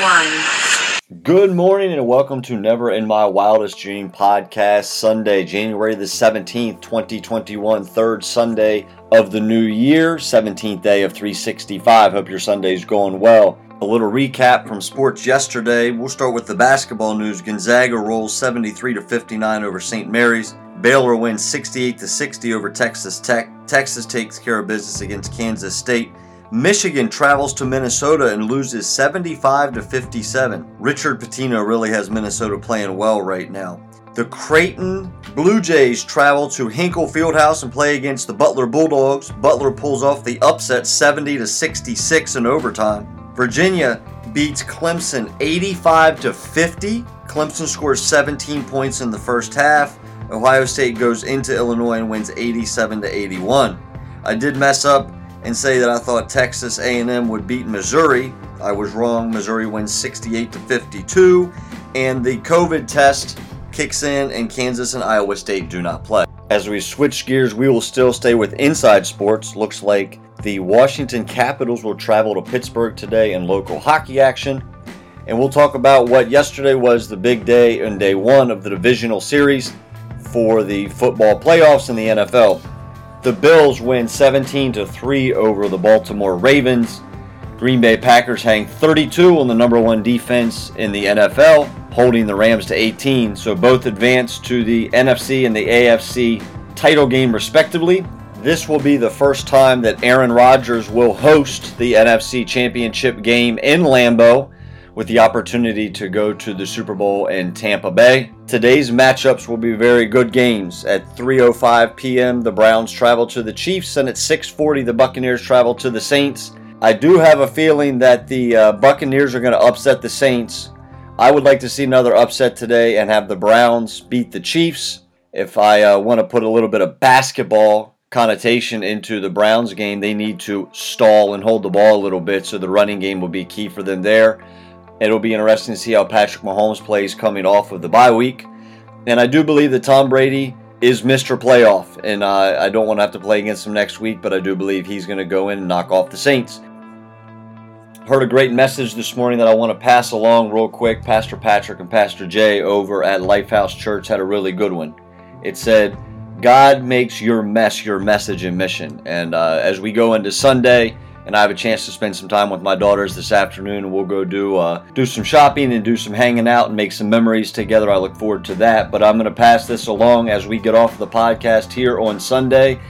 one. Good morning and welcome to Never in My Wildest Dream podcast, Sunday, January the 17th, 2021, third Sunday of the new year, 17th day of 365. Hope your Sunday's going well. A little recap from sports yesterday. We'll start with the basketball news. Gonzaga rolls 73 to 59 over St. Mary's. Baylor wins 68 to 60 over Texas Tech. Texas takes care of business against Kansas State. Michigan travels to Minnesota and loses 75 to 57. Richard Pitino really has Minnesota playing well right now. The Creighton Blue Jays travel to Hinkle Fieldhouse and play against the Butler Bulldogs. Butler pulls off the upset 70 to 66 in overtime. Virginia beats Clemson 85 to 50. Clemson scores 17 points in the first half. Ohio State goes into Illinois and wins 87 to 81. I did mess up and say that I thought Texas A&M would beat Missouri. I was wrong. Missouri wins 68 to 52, and the COVID test kicks in, and Kansas and Iowa State do not play. As we switch gears, we will still stay with inside sports. Looks like the Washington Capitals will travel to Pittsburgh today in local hockey action. And we'll talk about what yesterday was the big day and day one of the divisional series for the football playoffs in the NFL. The Bills win 17 to 3 over the Baltimore Ravens. Green Bay Packers hang 32 on the number one defense in the NFL, holding the Rams to 18. So both advance to the NFC and the AFC title game, respectively. This will be the first time that Aaron Rodgers will host the NFC Championship game in Lambeau with the opportunity to go to the Super Bowl in Tampa Bay. Today's matchups will be very good games. At 3:05 p.m., the Browns travel to the Chiefs, and at 6:40, the Buccaneers travel to the Saints. I do have a feeling that the uh, Buccaneers are going to upset the Saints. I would like to see another upset today and have the Browns beat the Chiefs. If I uh, want to put a little bit of basketball connotation into the Browns game, they need to stall and hold the ball a little bit, so the running game will be key for them there. It'll be interesting to see how Patrick Mahomes plays coming off of the bye week. And I do believe that Tom Brady is Mr. Playoff. And uh, I don't want to have to play against him next week, but I do believe he's going to go in and knock off the Saints. Heard a great message this morning that I want to pass along real quick. Pastor Patrick and Pastor Jay over at Lifehouse Church had a really good one. It said, God makes your mess your message and mission. And uh, as we go into Sunday, and I have a chance to spend some time with my daughters this afternoon. And we'll go do uh, do some shopping and do some hanging out and make some memories together. I look forward to that. But I'm going to pass this along as we get off the podcast here on Sunday.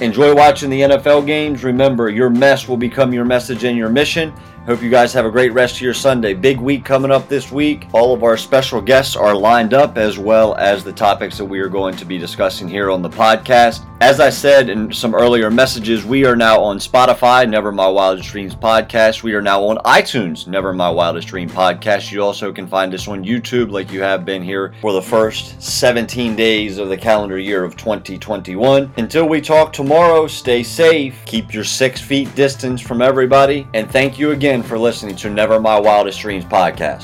Enjoy watching the NFL games. Remember, your mess will become your message and your mission. Hope you guys have a great rest of your Sunday. Big week coming up this week. All of our special guests are lined up, as well as the topics that we are going to be discussing here on the podcast. As I said in some earlier messages, we are now on Spotify, Never My Wildest Dreams podcast. We are now on iTunes, Never My Wildest Dream podcast. You also can find us on YouTube, like you have been here for the first 17 days of the calendar year of 2021. Until we talk tomorrow, stay safe, keep your six feet distance from everybody, and thank you again for listening to Never My Wildest Dreams podcast.